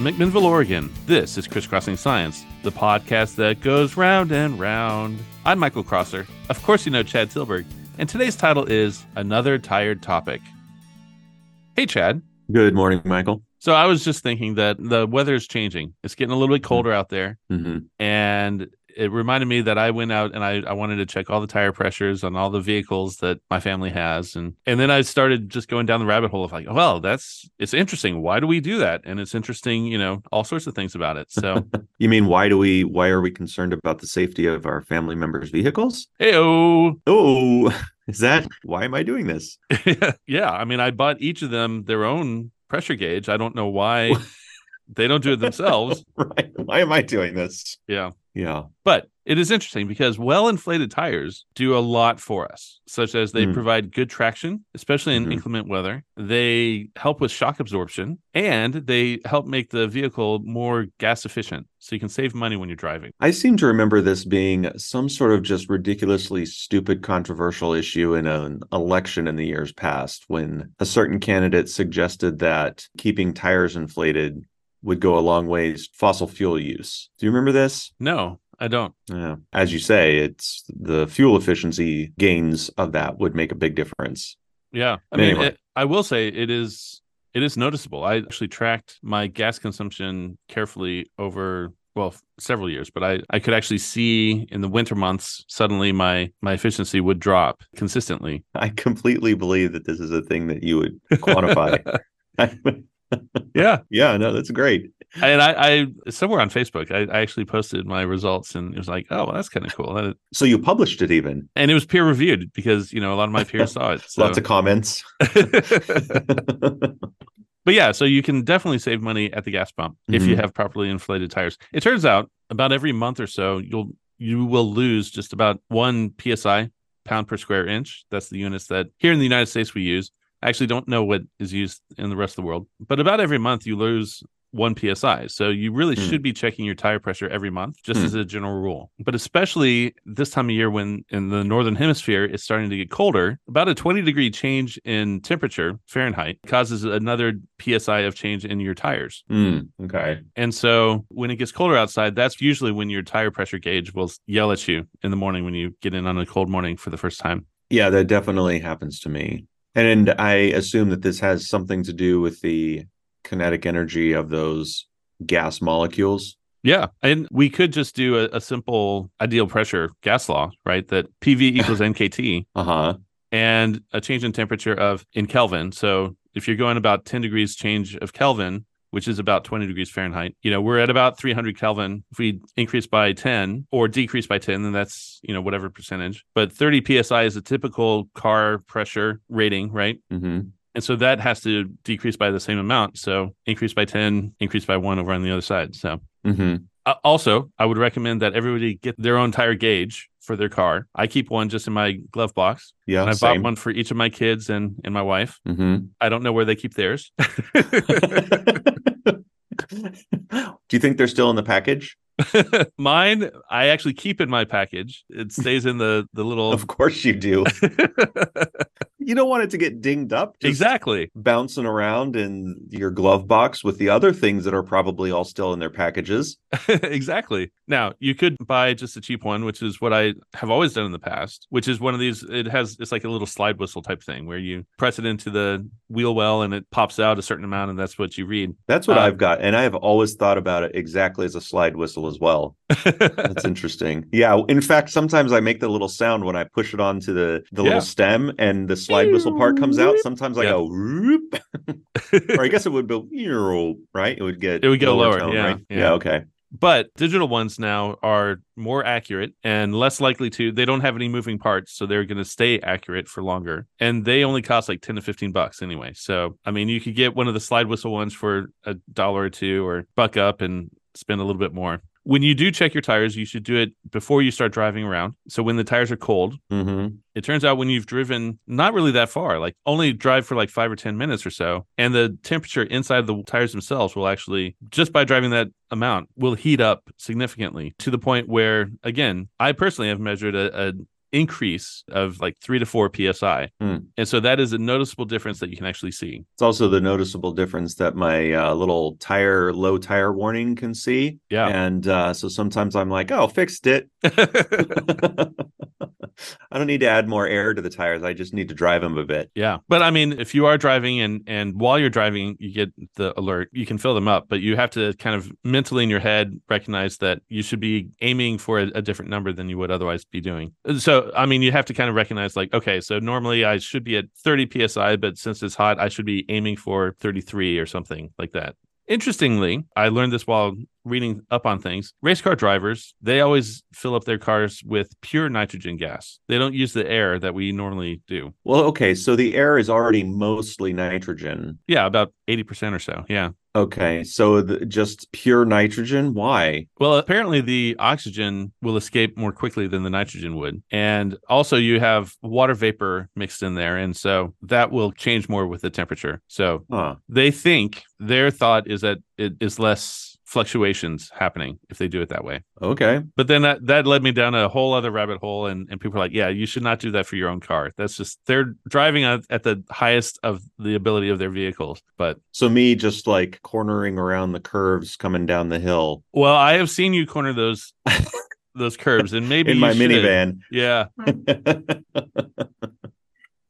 From McMinnville, Oregon, this is Crisscrossing Science, the podcast that goes round and round. I'm Michael Crosser. Of course, you know Chad Tillberg, and today's title is Another Tired Topic. Hey, Chad. Good morning, Michael. So I was just thinking that the weather is changing. It's getting a little bit colder out there. hmm And it reminded me that I went out and I, I wanted to check all the tire pressures on all the vehicles that my family has. And and then I started just going down the rabbit hole of like, well, that's it's interesting. Why do we do that? And it's interesting, you know, all sorts of things about it. So You mean why do we why are we concerned about the safety of our family members' vehicles? hey oh Oh, is that why am I doing this? yeah. I mean I bought each of them their own pressure gauge. I don't know why they don't do it themselves. right. Why am I doing this? Yeah. Yeah. But it is interesting because well inflated tires do a lot for us, such as they Mm. provide good traction, especially in Mhm. inclement weather. They help with shock absorption and they help make the vehicle more gas efficient. So you can save money when you're driving. I seem to remember this being some sort of just ridiculously stupid controversial issue in an election in the years past when a certain candidate suggested that keeping tires inflated would go a long ways fossil fuel use. Do you remember this? No, I don't. Yeah. As you say, it's the fuel efficiency gains of that would make a big difference. Yeah. I mean, Anyway. it, I will say it is it is noticeable. I actually tracked my gas consumption carefully over well several years but i i could actually see in the winter months suddenly my my efficiency would drop consistently I completely believe that this is a thing that you would quantify. yeah yeah, no, that's great. and I, I somewhere on Facebook, I, I actually posted my results, and it was like, oh, well, that's kind of cool, That- So you published it even. and it was peer reviewed because you know a lot of my peers saw it. So. Lots of comments. but yeah, so you can definitely save money at the gas pump if you Mhm. have properly inflated tires. It turns out about every month or so, you'll you will lose just about one psi pound per square inch. That's the units that here in the United States we use. I actually don't know what is used in the rest of the world, but about every month you lose one psi. So you really Hmm. should be checking your tire pressure every month, just Hmm. as a general rule. But especially this time of year when in the northern hemisphere it's starting to get colder, about a 20 degree change in temperature Fahrenheit causes another psi of change in your tires. Mm, okay. And so when it gets colder outside, that's usually when your tire pressure gauge will yell at you in the morning when you get in on a cold morning for the first time. Yeah, that definitely happens to me. And I assume that this has something to do with the kinetic energy of those gas molecules. Yeah. And we could just do a, a simple ideal pressure gas law, right? That PV equals NKT Uh huh. and a change in temperature of in Kelvin. So if you're going about 10 degrees change of Kelvin, which is about 20 degrees Fahrenheit, you know, we're at about 300 Kelvin. If we increase by 10 or decrease by 10, then that's, you know, whatever percentage. But 30 PSI is a typical car pressure rating, right? hmm And so that has to decrease by the same amount. So increase by 10, increase by one over on the other side. So hmm uh, also, I would recommend that everybody get their own tire gauge for their car. I keep one just in my glove box. Yeah. and I same. bought one for each of my kids and, and my wife. hmm I don't know where they keep theirs. Do you think they're still in the package? Mine, I actually keep in my package. It stays in the the little. Of course you do. You don't want it to get dinged up. just exactly. Bouncing around in your glove box with the other things that are probably all still in their packages. exactly. Now, you could buy just a cheap one, which is what I have always done in the past, which is one of these. It has, it's like a little slide whistle type thing where you press it into the wheel well and it pops out a certain amount, and that's what you read. That's what Uh, I've got. And I have always thought about it exactly as a slide whistle as well. That's interesting. Yeah. In fact, sometimes I make the little sound when I push it onto the, the Yeah. little stem and the slide whistle part comes out. Sometimes I Yeah. go, whoop. or I guess it would go, right? It would get It would go lower, tone, yeah, right? yeah. Yeah. Okay. but digital ones now are more accurate and less likely to they don't have any moving parts so they're going to stay accurate for longer and they only cost like 10 to 15 bucks anyway so i mean you could get one of the slide whistle ones for a dollar or two or buck up and spend a little bit more when you do check your tires you should do it before you start driving around. So when the tires are cold hmm it turns out when you've driven not really that far, like only drive for like five or 10 minutes or so, and the temperature inside the tires themselves will actually, just by driving that amount, will heat up significantly to the point where, again, I personally have measured a, a increase of like three to four psi. Hmm. And so that is a noticeable difference that you can actually see. It's also the noticeable difference that my uh, little tire low tire warning can see. Yeah. And uh, so sometimes I'm like, oh, fixed it. I don't need to add more air to the tires. I just need to drive them a bit. Yeah. But I mean, if you are driving and and while you're driving, you get the alert, you can fill them up, but you have to kind of mentally in your head recognize that you should be aiming for a, a different number than you would otherwise be doing. So, I mean, you have to kind of recognize like, okay, so normally I should be at 30 psi, but since it's hot, I should be aiming for 33 or something like that. Interestingly, I learned this while reading up on things. Race car drivers, they always fill up their cars with pure nitrogen gas. They don't use the air that we normally do. Well, okay. So the air is already mostly nitrogen. Yeah, about 80% or so. Yeah. Okay. So the, just pure nitrogen? Why? Well, apparently the oxygen will escape more quickly than the nitrogen would. And also you have water vapor mixed in there. And so that will change more with the temperature. So Huh. they think their thought is that it is less fluctuations happening if they do it that way. Okay. But then that, that led me down a whole other rabbit hole. And, and people are like, yeah, you should not do that for your own car. That's just, they're driving at, at the highest of the ability of their vehicles. But So me just like cornering around the curves coming down the hill well, I have seen you corner those. Those curves, and maybe in my should. minivan. Yeah,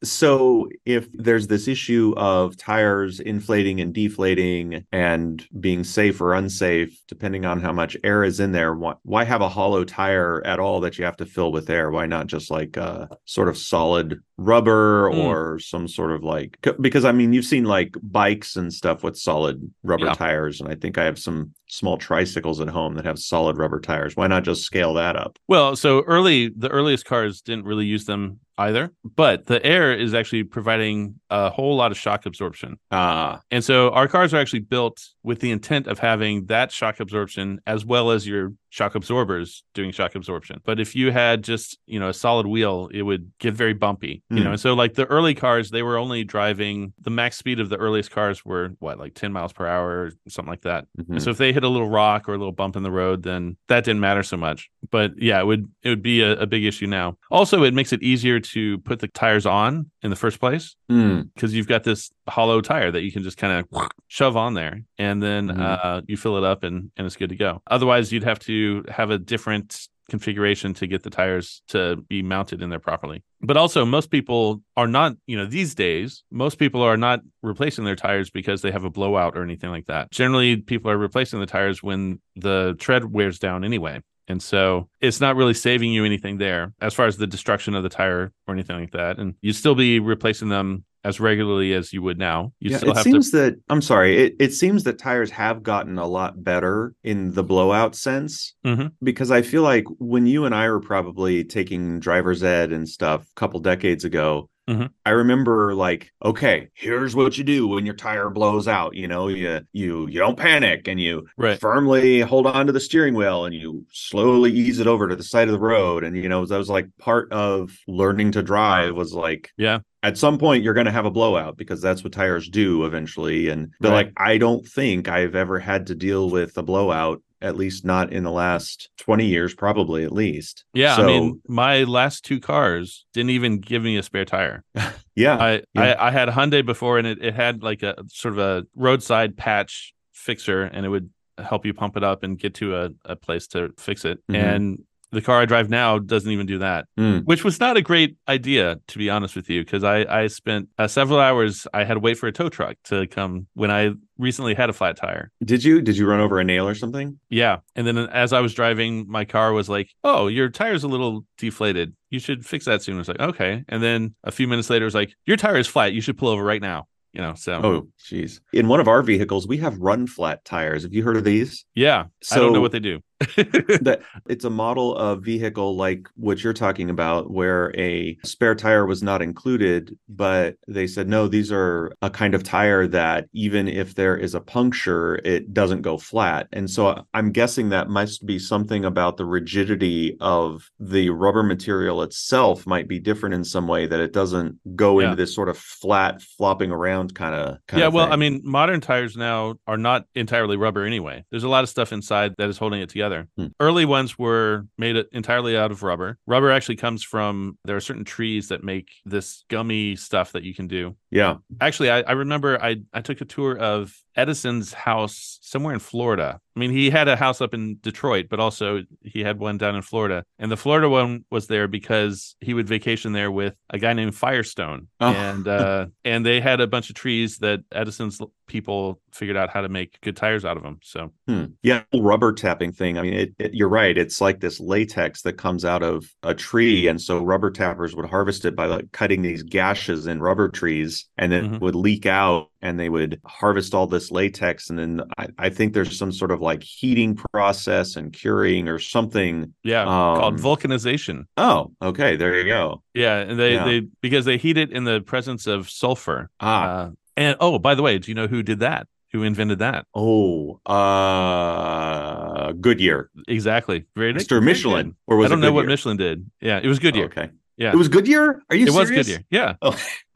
so if there's this issue of tires inflating and deflating and being safe or unsafe depending on how much air is in there why, why have a hollow tire at all that you have to fill with air why not just like a sort of solid rubber Hmm. or some sort of like because i mean you've seen like bikes and stuff with solid rubber Yeah. tires and i think i have some small tricycles at home that have solid rubber tires why not just scale that up Well, so early, the earliest cars didn't really use them either, but the air is actually providing a whole lot of shock absorption. ah And so our cars are actually built with the intent of having that shock absorption as well as your shock absorbers doing shock absorption. But if you had just, you know, a solid wheel, it would get very bumpy, you Hmm. know. And so like the early cars, they were only driving the max speed of the earliest cars were what, like 10 miles per hour or something like that. mhm. And so if they hit a little rock or a little bump in the road, then that didn't matter so much. But yeah, it would it would be a, a big issue now. Also, it makes it easier to put the tires on in the first place Hmm. because you've got this hollow tire that you can just kind of shove on there and then Mhm. uh, you fill it up and, and it's good to go. Otherwise, you'd have to have a different configuration to get the tires to be mounted in there properly. But also, most people are not, you know, these days, most people are not replacing their tires because they have a blowout or anything like that. Generally, people are replacing the tires when the tread wears down anyway. And so it's not really saving you anything there as far as the destruction of the tire or anything like that. And you'd still be replacing them as regularly as you would now. You yeah, it seems to. that I'm sorry. It it seems that tires have gotten a lot better in the blowout sense Mhm. because I feel like when you and I were probably taking driver's ed and stuff a couple decades ago, Mhm. I remember like, okay, here's what you do when your tire blows out. You know, you you you don't panic and you Right. firmly hold on to the steering wheel and you slowly ease it over to the side of the road. And you know, that was like part of learning to drive was like Yeah. at some point you're going to have a blowout because that's what tires do eventually and but Right. like i don't think i've ever had to deal with a blowout at least not in the last 20 years probably at least Yeah. So- I mean, my last two cars didn't even give me a spare tire. yeah I, yeah. I, I had a Hyundai before and it, it had like a sort of a roadside patch fixer and it would help you pump it up and get to a, a place to fix it. Mhm. And the car I drive now doesn't even do that. Mm. which was not a great idea to be honest with you because i i spent uh, several hours i had to wait for a tow truck to come when i recently had a flat tire. Did you did you run over a nail or something? Yeah and then as i was driving my car was like oh your tire's a little deflated. You should fix that soon. I was like okay. And then a few minutes later it was like your tire is flat. You should pull over right now you know so. Oh jeez. In one of our vehicles we have run flat tires. Have you heard of these? Yeah i don't know what they do that it's a model of vehicle like what you're talking about where a spare tire was not included but they said no these are a kind of tire that even if there is a puncture it doesn't go flat. And so i'm guessing that must be something about the rigidity of the rubber material itself might be different in some way that it doesn't go Yeah. into this sort of flat flopping around kind of yeah well i mean modern tires now are not entirely rubber anyway. There's a lot of stuff inside that is holding it together together. Hmm. Early ones were made entirely out of rubber. Rubber actually comes from there are certain trees that make this gummy stuff that you can do. Yeah. Actually, I, I remember I I took a tour of Edison's house somewhere in Florida. I mean, he had a house up in Detroit, but also he had one down in Florida. And the Florida one was there because he would vacation there with a guy named Firestone. Oh. And uh and they had a bunch of trees that Edison's people figured out how to make good tires out of them. So Hmm. Yeah, rubber tapping thing. I mean, it, it, you're right. It's like this latex that comes out of a tree, and so rubber tappers would harvest it by like cutting these gashes in rubber trees, and it Mhm. would leak out, and they would harvest all this latex, and then I, I think there's some sort of like heating process and curing or something. yeah, called Um, vulcanization. Oh, okay, there you go. Yeah, and they Yeah. they because they heat it in the presence of sulfur. Ah, Uh, and oh, by the way, do you know who did that? Who invented that? oh, uh, Goodyear, Exactly. Very Mr. very Michelin, good. or was I don't it know what Michelin did. Yeah, it was Goodyear. Okay, Yeah. it was Goodyear. Are you? It was serious? Goodyear. Yeah. Oh,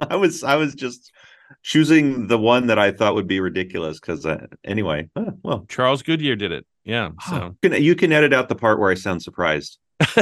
I was I was just choosing the one that I thought would be ridiculous because uh, anyway. well, Charles Goodyear did it. Yeah. So you can, you can edit out the part where I sound surprised.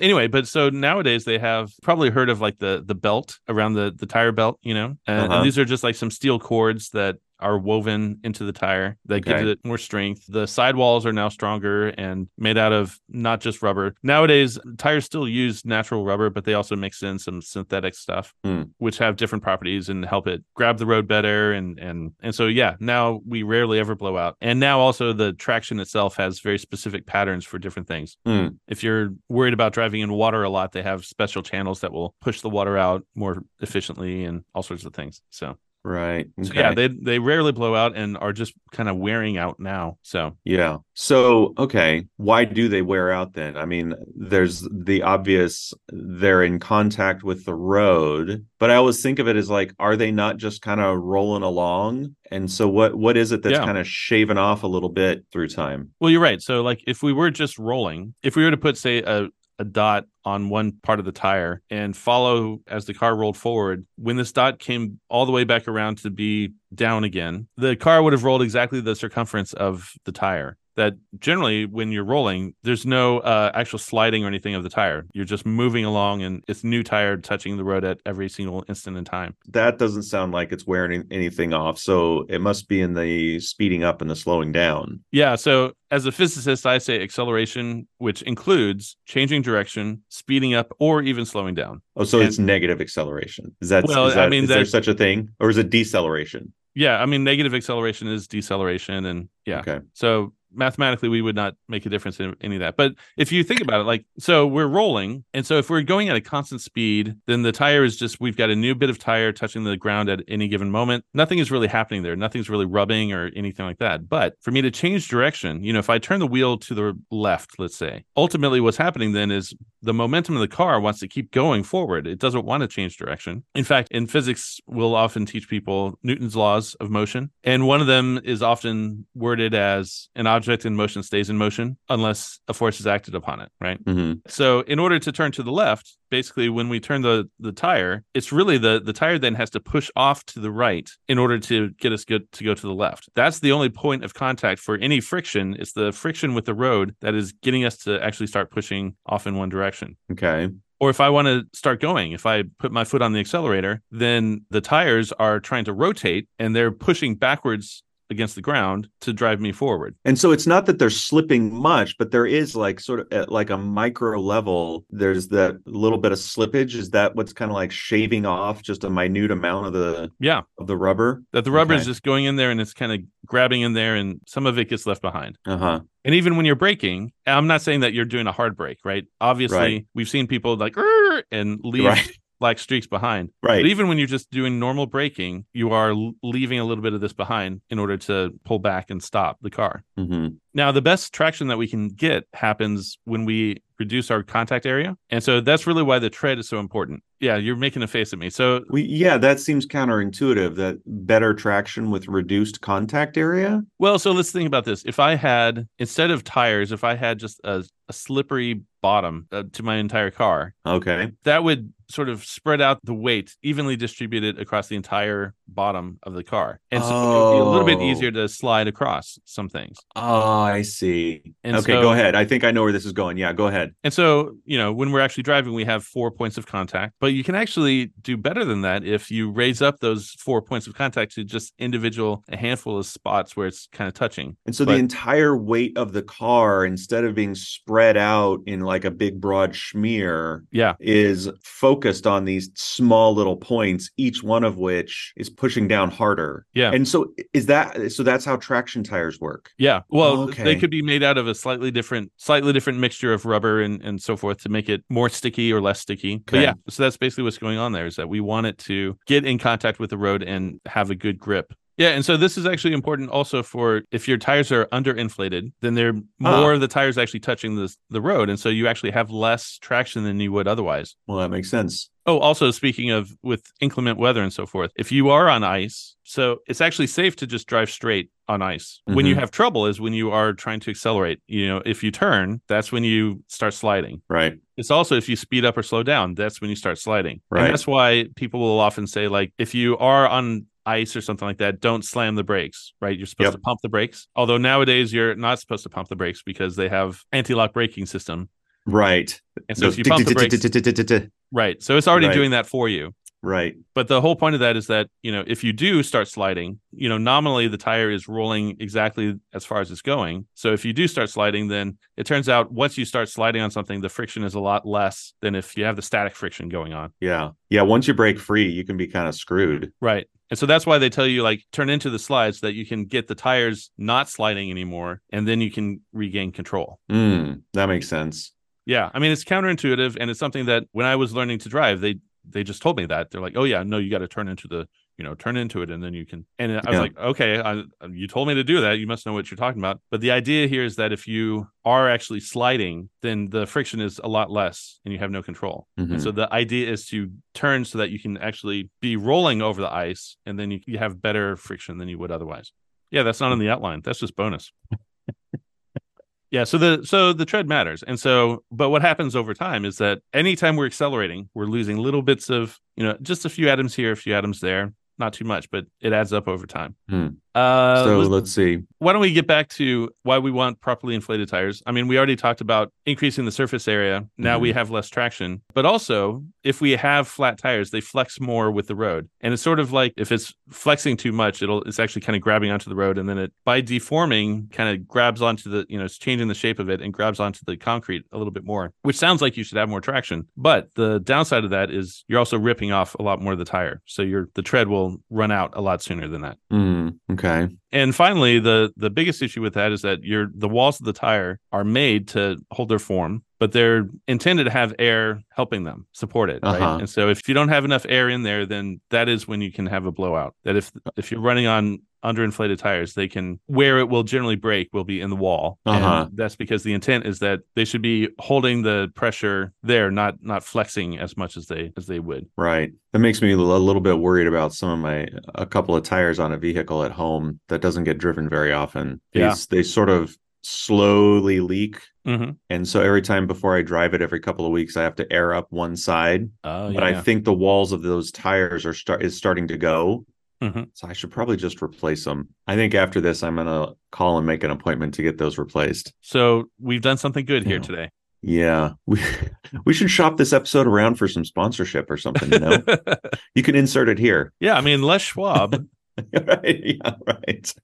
anyway, but so nowadays they have probably heard of like the the belt around the the tire belt, you know, and, Uh-huh. and these are just like some steel cords that are woven into the tire that Okay. gives it more strength. The sidewalls are now stronger and made out of not just rubber. Nowadays, tires still use natural rubber, but they also mix in some synthetic stuff, Hmm. which have different properties and help it grab the road better. And and and so yeah, now we rarely ever blow out. And now also the traction itself has very specific patterns for different things. Hmm. If you're worried about driving in water a lot, they have special channels that will push the water out more efficiently and all sorts of things. So Right. so yeah, they they rarely blow out and are just kind of wearing out now. So Yeah. So, okay, why do they wear out then? I mean, there's the obvious they're in contact with the road, but I always think of it as like are they not just kind of rolling along? And so what what is it that's Yeah. kind of shaving off a little bit through time? well, you're right. So like if we were just rolling, if we were to put say a a dot on one part of the tire and follow as the car rolled forward, when this dot came all the way back around to be down again, the car would have rolled exactly the circumference of the tire. That generally, when you're rolling, there's no uh, actual sliding or anything of the tire. You're just moving along, and it's new tire touching the road at every single instant in time. That doesn't sound like it's wearing anything off. So it must be in the speeding up and the slowing down. Yeah. So as a physicist, I say acceleration, which includes changing direction, speeding up, or even slowing down. Oh, so And- it's negative acceleration. Is that, Well, is I that- mean, is there such a thing? Or is it deceleration? Yeah. I mean, negative acceleration is deceleration. And yeah. Okay. So mathematically, we would not make a difference in any of that. But if you think about it, like, so we're rolling. And so if we're going at a constant speed, then the tire is just, we've got a new bit of tire touching the ground at any given moment. Nothing is really happening there. Nothing's really rubbing or anything like that. But for me to change direction, you know, if I turn the wheel to the left, let's say, ultimately what's happening then is the momentum of the car wants to keep going forward. It doesn't want to change direction. In fact, in physics, we'll often teach people Newton's laws of motion. And one of them is often worded as an object in motion stays in motion unless a force is acted upon it, right? hmm So in order to turn to the left, basically when we turn the the tire, it's really the the tire then has to push off to the right in order to get us good to go to the left. That's the only point of contact for any friction. It's the friction with the road that is getting us to actually start pushing off in one direction. Okay. Or if I want to start going, if I put my foot on the accelerator, then the tires are trying to rotate and they're pushing backwards against the ground to drive me forward. And so it's not that they're slipping much, but there is like sort of at like a micro level, there's that little bit of slippage. Is that what's kind of like shaving off just a minute amount of the Yeah, of the rubber? that the rubber is just going in there and it's kind of grabbing in there and some of it gets left behind. Uh-huh. And even when you're braking, I'm not saying that you're doing a hard brake, right? Obviously, Right. we've seen people like and leave Right. Black streaks behind. Right. But even when you're just doing normal braking, you are leaving a little bit of this behind in order to pull back and stop the car. hmm Now, the best traction that we can get happens when we reduce our contact area. And so that's really why the tread is so important. Yeah, you're making a face at me. So, We yeah, that seems counterintuitive that better traction with reduced contact area. well, so let's think about this. If I had, instead of tires, if I had just a, a slippery bottom uh, to my entire car, Okay. that would sort of spread out the weight evenly distributed across the entire bottom of the car. And so it'll be a little bit Oh. easier to slide across some things. Oh, I see. And okay, so- go ahead. I think I know where this is going. Yeah, go ahead. And so, you know, when we're actually driving, we have four points of contact, but you can actually do better than that if you raise up those four points of contact to just individual, a handful of spots where it's kind of touching. And so But- the entire weight of the car, instead of being spread out in like a big broad schmear, Yeah. is focused on these small little points, each one of which is pushing down harder. Yeah. And so is that so that's how traction tires work. Yeah. Well, oh, Okay. they could be made out of a slightly different, slightly different mixture of rubber and, and so forth to make it more sticky or less sticky. But yeah, so that's basically what's going on there is that we want it to get in contact with the road and have a good grip. Yeah, and so this is actually important also for if your tires are underinflated, then they're Ah. more of the tires actually touching the the road, and so you actually have less traction than you would otherwise. Well, that makes sense. Oh, also speaking of with inclement weather and so forth, if you are on ice, so it's actually safe to just drive straight on ice. When you Mhm. have trouble is when you are trying to accelerate. You know, if you turn, that's when you start sliding. Right. It's also if you speed up or slow down, that's when you start sliding. Right. And that's why people will often say, like, if you are on ice or something like that, don't slam the brakes, right? You're supposed Yep. to pump the brakes. Although nowadays you're not supposed to pump the brakes because they have anti-lock braking system. Right. And so Those if you pump the brakes, right. So it's already doing that for you. Right. But the whole point of that is that, you know, if you do start sliding, you know, nominally the tire is rolling exactly as far as it's going. So if you do start sliding, then it turns out once you start sliding on something, the friction is a lot less than if you have the static friction going on. Yeah. Yeah. Once you break free, you can be kind of screwed. Right. And so that's why they tell you like turn into the slides so that you can get the tires not sliding anymore and then you can regain control. Mm, that makes sense. Yeah. I mean, it's counterintuitive and it's something that when I was learning to drive, they they just told me that. They're like, "Oh yeah, no, you got to turn into the, you know, turn into it and then you can." And I was Yeah. like, "Okay, I, you told me to do that. You must know what you're talking about." But the idea here is that if you are actually sliding, then the friction is a lot less and you have no control. Mhm. And so the idea is to turn so that you can actually be rolling over the ice and then you, you have better friction than you would otherwise. Yeah, that's not in the outline. That's just bonus. Yeah, so the so the tread matters. And so but what happens over time is that anytime we're accelerating, we're losing little bits of, you know, just a few atoms here, a few atoms there. Not too much, but it adds up over time. Hmm. Uh, so let's- let's see. why don't we get back to why we want properly inflated tires? I mean, we already talked about increasing the surface area. Now we have less traction, but also if we have flat tires, they flex more with the road. And it's sort of like if it's flexing too much, it'll it's actually kind of grabbing onto the road and then it by deforming kind of grabs onto the, you know, it's changing the shape of it and grabs onto the concrete a little bit more, which sounds like you should have more traction. But the downside of that is you're also ripping off a lot more of the tire. So your the tread will run out a lot sooner than that. Mm, okay. And finally, the the biggest issue with that is that your the walls of the tire are made to hold their form, but they're intended to have air helping them support it, right? Uh-huh. And so if you don't have enough air in there, then that is when you can have a blowout. That if if you're running on underinflated tires, they can where it will generally break will be in the wall. Uh-huh. And that's because the intent is that they should be holding the pressure there, not not flexing as much as they as they would. Right. That makes me a little bit worried about some of my a couple of tires on a vehicle at home that doesn't get driven very often. Yeah. These- They sort of slowly leak. Mm-hmm. And so every time before I drive it every couple of weeks, I have to air up one side. Oh, yeah, but I think the walls of those tires are start is starting to go. Mhm. So I should probably just replace them. I think after this, I'm gonna call and make an appointment to get those replaced. so we've done something good here Yeah. today. Yeah, we we should shop this episode around for some sponsorship or something. You know, you can insert it here. Yeah, I mean, Les Schwab. right? Yeah, right.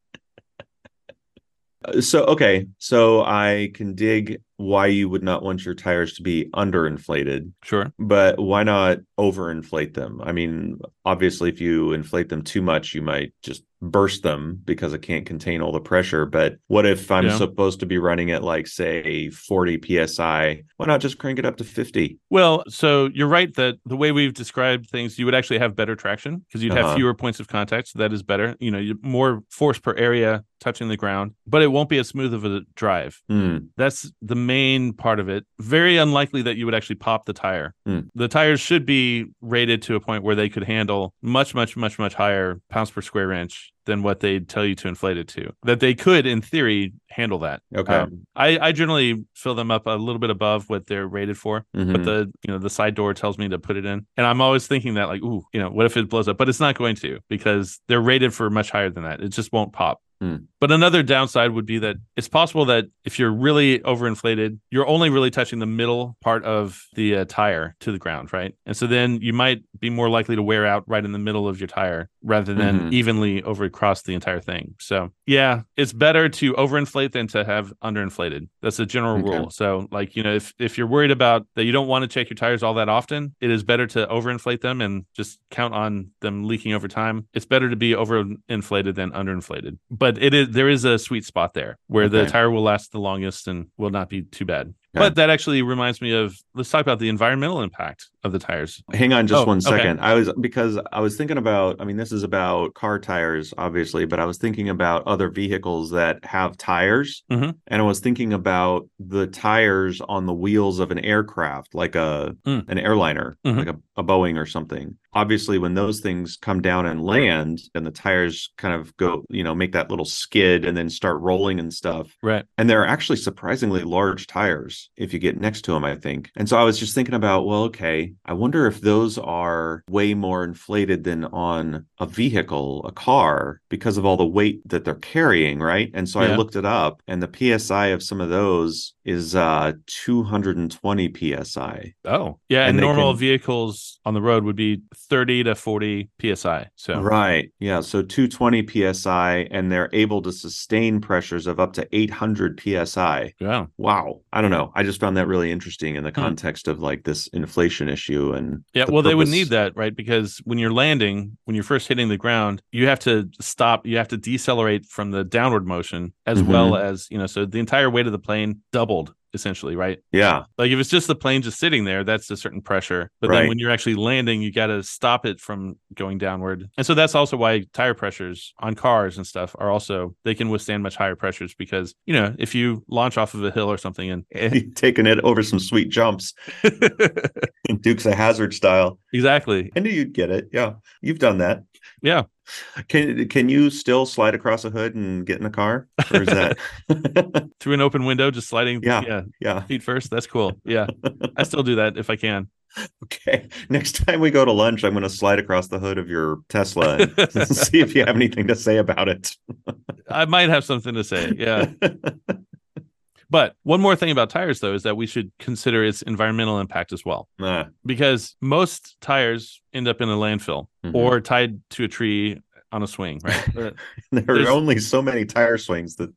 Uh, So okay, so I can dig why you would not want your tires to be underinflated, sure. but why not overinflate them? I mean, obviously, if you inflate them too much, you might just burst them because it can't contain all the pressure. But what if I'm Yeah. supposed to be running at like say 40 psi? Why not just crank it up to 50? Well, so you're right that the way we've described things, you would actually have better traction because you'd have Uh-huh. fewer points of contact. So that is better. You know, more force per area touching the ground, but it won't be as smooth of a drive. Hmm. That's the main part of it. Very unlikely that you would actually pop the tire. Hmm. The tires should be rated to a point where they could handle much, much, much, much higher pounds per square inch than what they tell you to inflate it to. That they could, in theory, handle that. Okay. Um, I, I generally fill them up a little bit above what they're rated for, but Mhm. the you know the side door tells me to put it in, and I'm always thinking that like, ooh, you know, what if it blows up? But it's not going to because they're rated for much higher than that. It just won't pop. Hmm. But another downside would be that it's possible that if you're really overinflated, you're only really touching the middle part of the uh, tire to the ground, right? And so then you might be more likely to wear out right in the middle of your tire rather than Mhm. evenly over across the entire thing. So, yeah, it's better to overinflate than to have underinflated. That's a general Okay. rule. So, like, you know, if if you're worried about that you don't want to check your tires all that often, it is better to overinflate them and just count on them leaking over time. It's better to be overinflated than underinflated. But it is there is a sweet spot there where the tire will last the longest and will not be too bad. Okay. But that actually reminds me of let's talk about the environmental impact of the tires. Hang on just Oh, one okay. I was because I was thinking about I mean this is about car tires obviously, but I was thinking about other vehicles that have tires. Mhm. And I was thinking about the tires on the wheels of an aircraft like a Mm. an airliner, Mhm. like a, a Boeing or something. Obviously when those things come down and land and the tires kind of go, you know, make that little skid and then start rolling and stuff. Right. And they're actually surprisingly large tires if you get next to them, I think. And so I was just thinking about, well, okay, I wonder if those are way more inflated than on a vehicle, a car, because of all the weight that they're carrying, right? And so I looked it up, and the PSI of some of those is uh 220 PSI. Oh, yeah. And And, normal can- vehicles on the road would be 30 to 40 psi. So, Right. Yeah. So 220 PSI, and they're able to sustain pressures of up to 800 PSI. yeah. Wow. I don't know. I just found that really interesting in the Hmm. context of like this inflation issue and Yeah, the well, they would need that, right? Because when you're landing, when you're first hitting the ground, you have to stop, you have to decelerate from the downward motion as Mhm. well as, you know, so the entire weight of the plane doubled essentially, right? Yeah. Like if it's just the plane just sitting there, that's a certain pressure. But Right. then when you're actually landing, you got to stop it from going downward. And so that's also why tire pressures on cars and stuff are also, they can withstand much higher pressures because, you know, if you launch off of a hill or something and Taking it over some sweet jumps in Dukes of Hazzard style. exactly. I knew you'd get it. Yeah. You've done that. Yeah. Can can you still slide across a hood and get in a car? Or is that Through an open window, just sliding. Yeah. Yeah. yeah. Feet first. That's cool. Yeah. I still do that if I can. Okay. Next time we go to lunch, I'm gonna slide across the hood of your Tesla and see if you have anything to say about it. I might have something to say. Yeah. But one more thing about tires, though, is that we should consider its environmental impact as well. Ah, Because most tires end up in a landfill Mhm. or tied to a tree on a swing, right? There are only so many tire swings that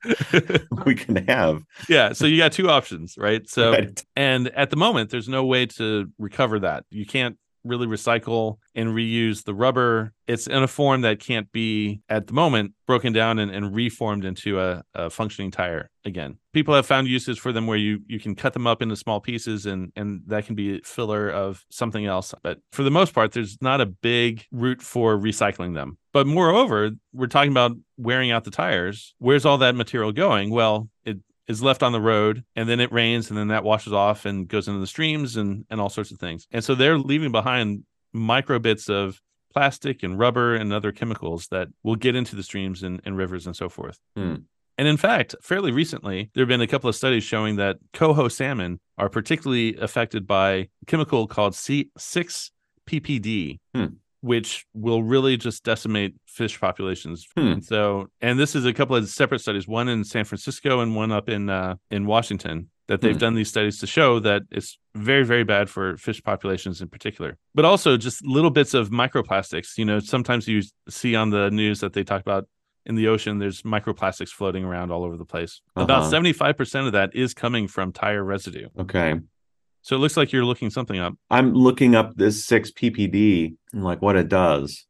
we can have. yeah. So you got two options, right? So, Right. and at the moment, there's no way to recover that. You can't really recycle and reuse the rubber. It's in a form that can't be, at the moment, broken down and, and reformed into a, a functioning tire again. People have found uses for them where you you can cut them up into small pieces and and that can be a filler of something else. But for the most part, there's not a big route for recycling them. But moreover, we're talking about wearing out the tires. Where's all that material going? Well, it is left on the road and then it rains and then that washes off and goes into the streams and and all sorts of things. And so they're leaving behind micro bits of plastic and rubber and other chemicals that will get into the streams and, and rivers and so forth. Hmm. And in fact, fairly recently, there have been a couple of studies showing that coho salmon are particularly affected by a chemical called C6 PPD, Hmm. Which will really just decimate fish populations. Hmm. And so, and this is a couple of separate studies, one in San Francisco and one up in uh, in Washington, that they've Hmm. done these studies to show that it's very, very bad for fish populations in particular. But also just little bits of microplastics. You know, sometimes you see on the news that they talk about in the ocean, there's microplastics floating around all over the place. About Uh-huh. 75% of that is coming from tire residue. Okay. So it looks like you're looking something up. I'm looking up this 6 PPD and like what it does.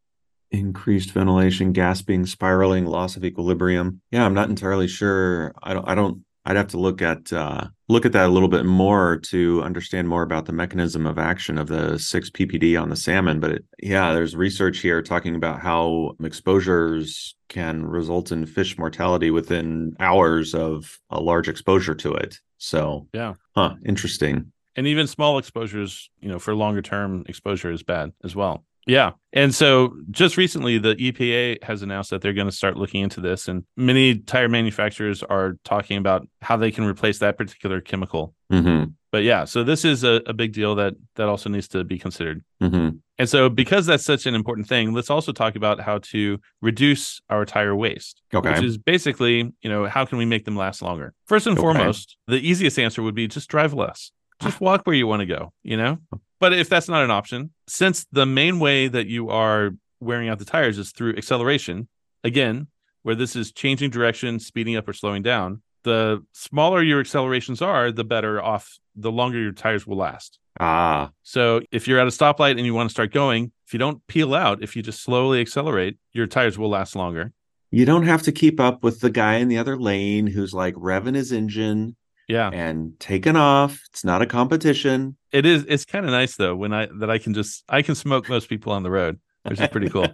Increased ventilation, gasping, spiraling, loss of equilibrium. Yeah, I'm not entirely sure. I don't I don't I'd have to look at uh look at that a little bit more to understand more about the mechanism of action of the 6 ppd on the salmon but it, yeah there's research here talking about how exposures can result in fish mortality within hours of a large exposure to it so Yeah. huh interesting and even small exposures, you know, for longer term exposure is bad as well. Yeah. And so just recently, the EPA has announced that they're going to start looking into this. And many tire manufacturers are talking about how they can replace that particular chemical. hmm But yeah, so this is a, a big deal that that also needs to be considered. hmm And so because that's such an important thing, let's also talk about how to reduce our tire waste. okay Which is basically, you know, how can we make them last longer? First and Okay. foremost, the easiest answer would be just drive less. Just walk where you want to go, you know? But if that's not an option, since the main way that you are wearing out the tires is through acceleration, again, where this is changing direction, speeding up or slowing down, the smaller your accelerations are, the better off, the longer your tires will last. ah So if you're at a stoplight and you want to start going, if you don't peel out, if you just slowly accelerate, your tires will last longer. you don't have to keep up with the guy in the other lane who's like revving his engine Yeah. and taken off it's not a competition It is it's kind of nice though when I that I can just I can smoke most people on the road, which is pretty cool.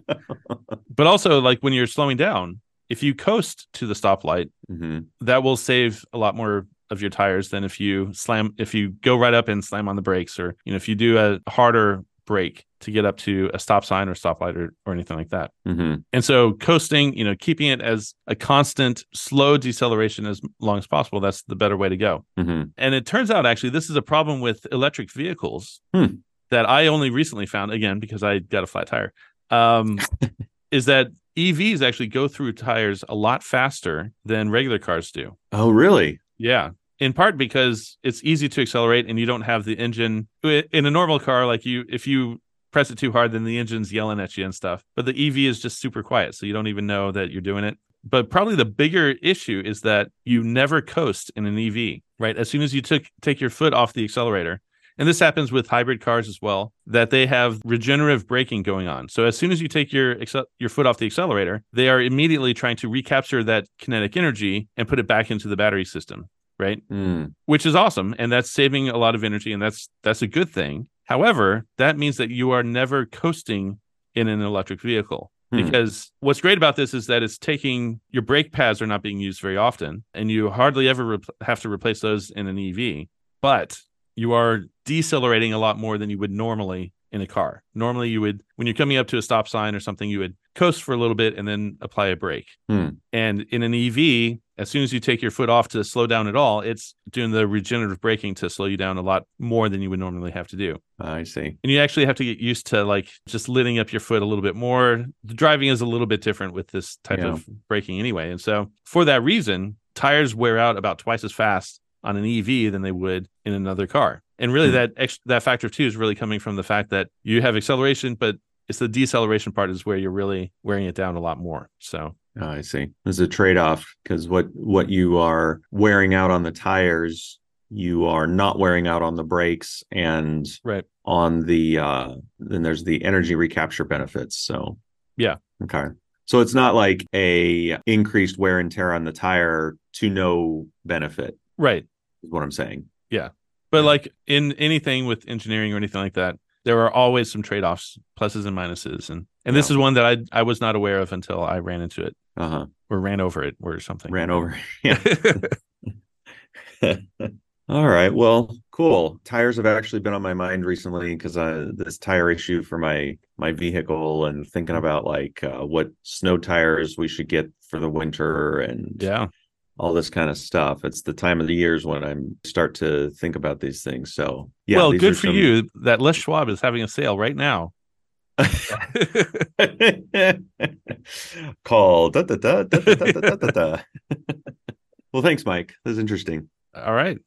but also like when you're slowing down, if you coast to the stoplight, hmm that will save a lot more of your tires than if you slam if you go right up and slam on the brakes or you know if you do a harder brake to get up to a stop sign or stoplight or, or anything like that. hmm And so coasting, you know, keeping it as a constant slow deceleration as long as possible, that's the better way to go. hmm And it turns out actually this is a problem with electric vehicles Hmm. that I only recently found again because I got a flat tire. Um, is that EVs actually go through tires a lot faster than regular cars do. oh really Yeah. In part because it's easy to accelerate and you don't have the engine in a normal car like you if you press it too hard then the engine's yelling at you and stuff. But the EV is just super quiet so you don't even know that you're doing it. But probably the bigger issue is that you never coast in an EV, right? As soon as you took take your foot off the accelerator, and this happens with hybrid cars as well, that they have regenerative braking going on. So as soon as you take your your foot off the accelerator, they are immediately trying to recapture that kinetic energy and put it back into the battery system, right? Mm, Which is awesome, and that's saving a lot of energy, and that's that's a good thing. However, that means that you are never coasting in an electric vehicle. Hmm. Because what's great about this is that it's taking your brake pads are not being used very often, and you hardly ever rep- have to replace those in an EV. But you are decelerating a lot more than you would normally in a car. Normally, you would, when you're coming up to a stop sign or something, you would coast for a little bit and then apply a brake. Hmm. And in an EV, as soon as you take your foot off to slow down at all, it's doing the regenerative braking to slow you down a lot more than you would normally have to do. I see. And you actually have to get used to like just letting up your foot a little bit more. The driving is a little bit different with this type Yeah. of braking anyway. And so for that reason, tires wear out about twice as fast on an EV than they would in another car. And really Hmm. that ex- that factor of two is really coming from the fact that you have acceleration, but it's the deceleration part is where you're really wearing it down a lot more. So Oh, I see. There's a trade-off because what what you are wearing out on the tires, you are not wearing out on the brakes and right. on the uh then there's the energy recapture benefits. So Yeah. Okay. So it's not like a increased wear and tear on the tire to no benefit, Right. is what I'm saying. Yeah. But Yeah. like in anything with engineering or anything like that, there are always some trade-offs, pluses and minuses. And and this is one that I I was not aware of until I ran into it Uh-huh. or ran over it or something. Ran over. Yeah. All right. Well, cool. Tires have actually been on my mind recently because uh, this tire issue for my my vehicle and thinking about like uh, what snow tires we should get for the winter and yeah all this kind of stuff. It's the time of the years when I start to think about these things. So, yeah. Well, good for some... you that Les Schwab is having a sale right now. Call. Da, da, da, da, da, da, da, well, thanks, Mike. That's interesting. All right.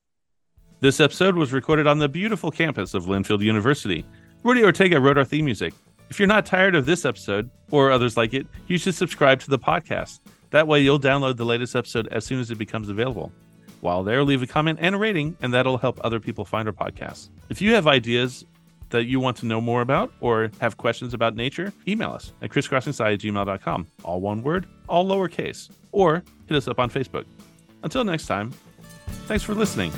This episode was recorded on the beautiful campus of Linfield University. Rudy Ortega wrote our theme music. If you're not tired of this episode or others like it, you should subscribe to the podcast. That way, you'll download the latest episode as soon as it becomes available. While there, leave a comment and a rating, and that'll help other people find our podcast. If you have ideas that you want to know more about or have questions about nature, email us at crisscrossingsci. All one word, all lowercase, or hit us up on Facebook. Until next time, thanks for listening.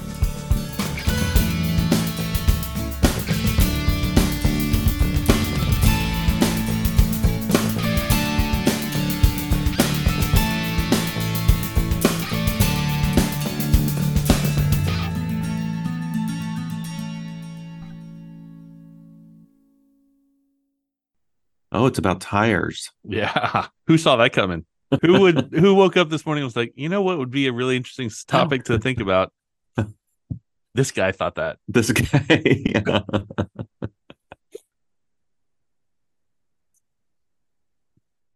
Oh, it's about tires. Yeah. Who saw that coming? Who would who woke up this morning and was like, you know what would be a really interesting topic to think about? This guy thought that. This guy. yeah.